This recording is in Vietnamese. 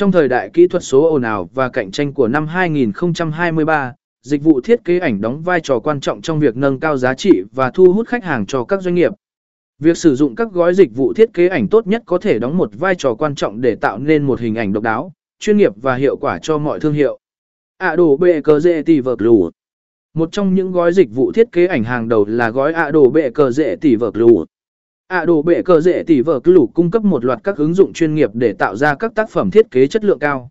Trong thời đại kỹ thuật số ồn ào và cạnh tranh của năm 2023, dịch vụ thiết kế ảnh đóng vai trò quan trọng trong việc nâng cao giá trị và thu hút khách hàng cho các doanh nghiệp. Việc sử dụng các gói dịch vụ thiết kế ảnh tốt nhất có thể đóng một vai trò quan trọng để tạo nên một hình ảnh độc đáo, chuyên nghiệp và hiệu quả cho mọi thương hiệu. Adobe Creative Cloud Một trong những gói dịch vụ thiết kế ảnh hàng đầu là gói Adobe Creative Cloud. Adobe Creative Cloud cung cấp một loạt các ứng dụng chuyên nghiệp để tạo ra các tác phẩm thiết kế chất lượng cao.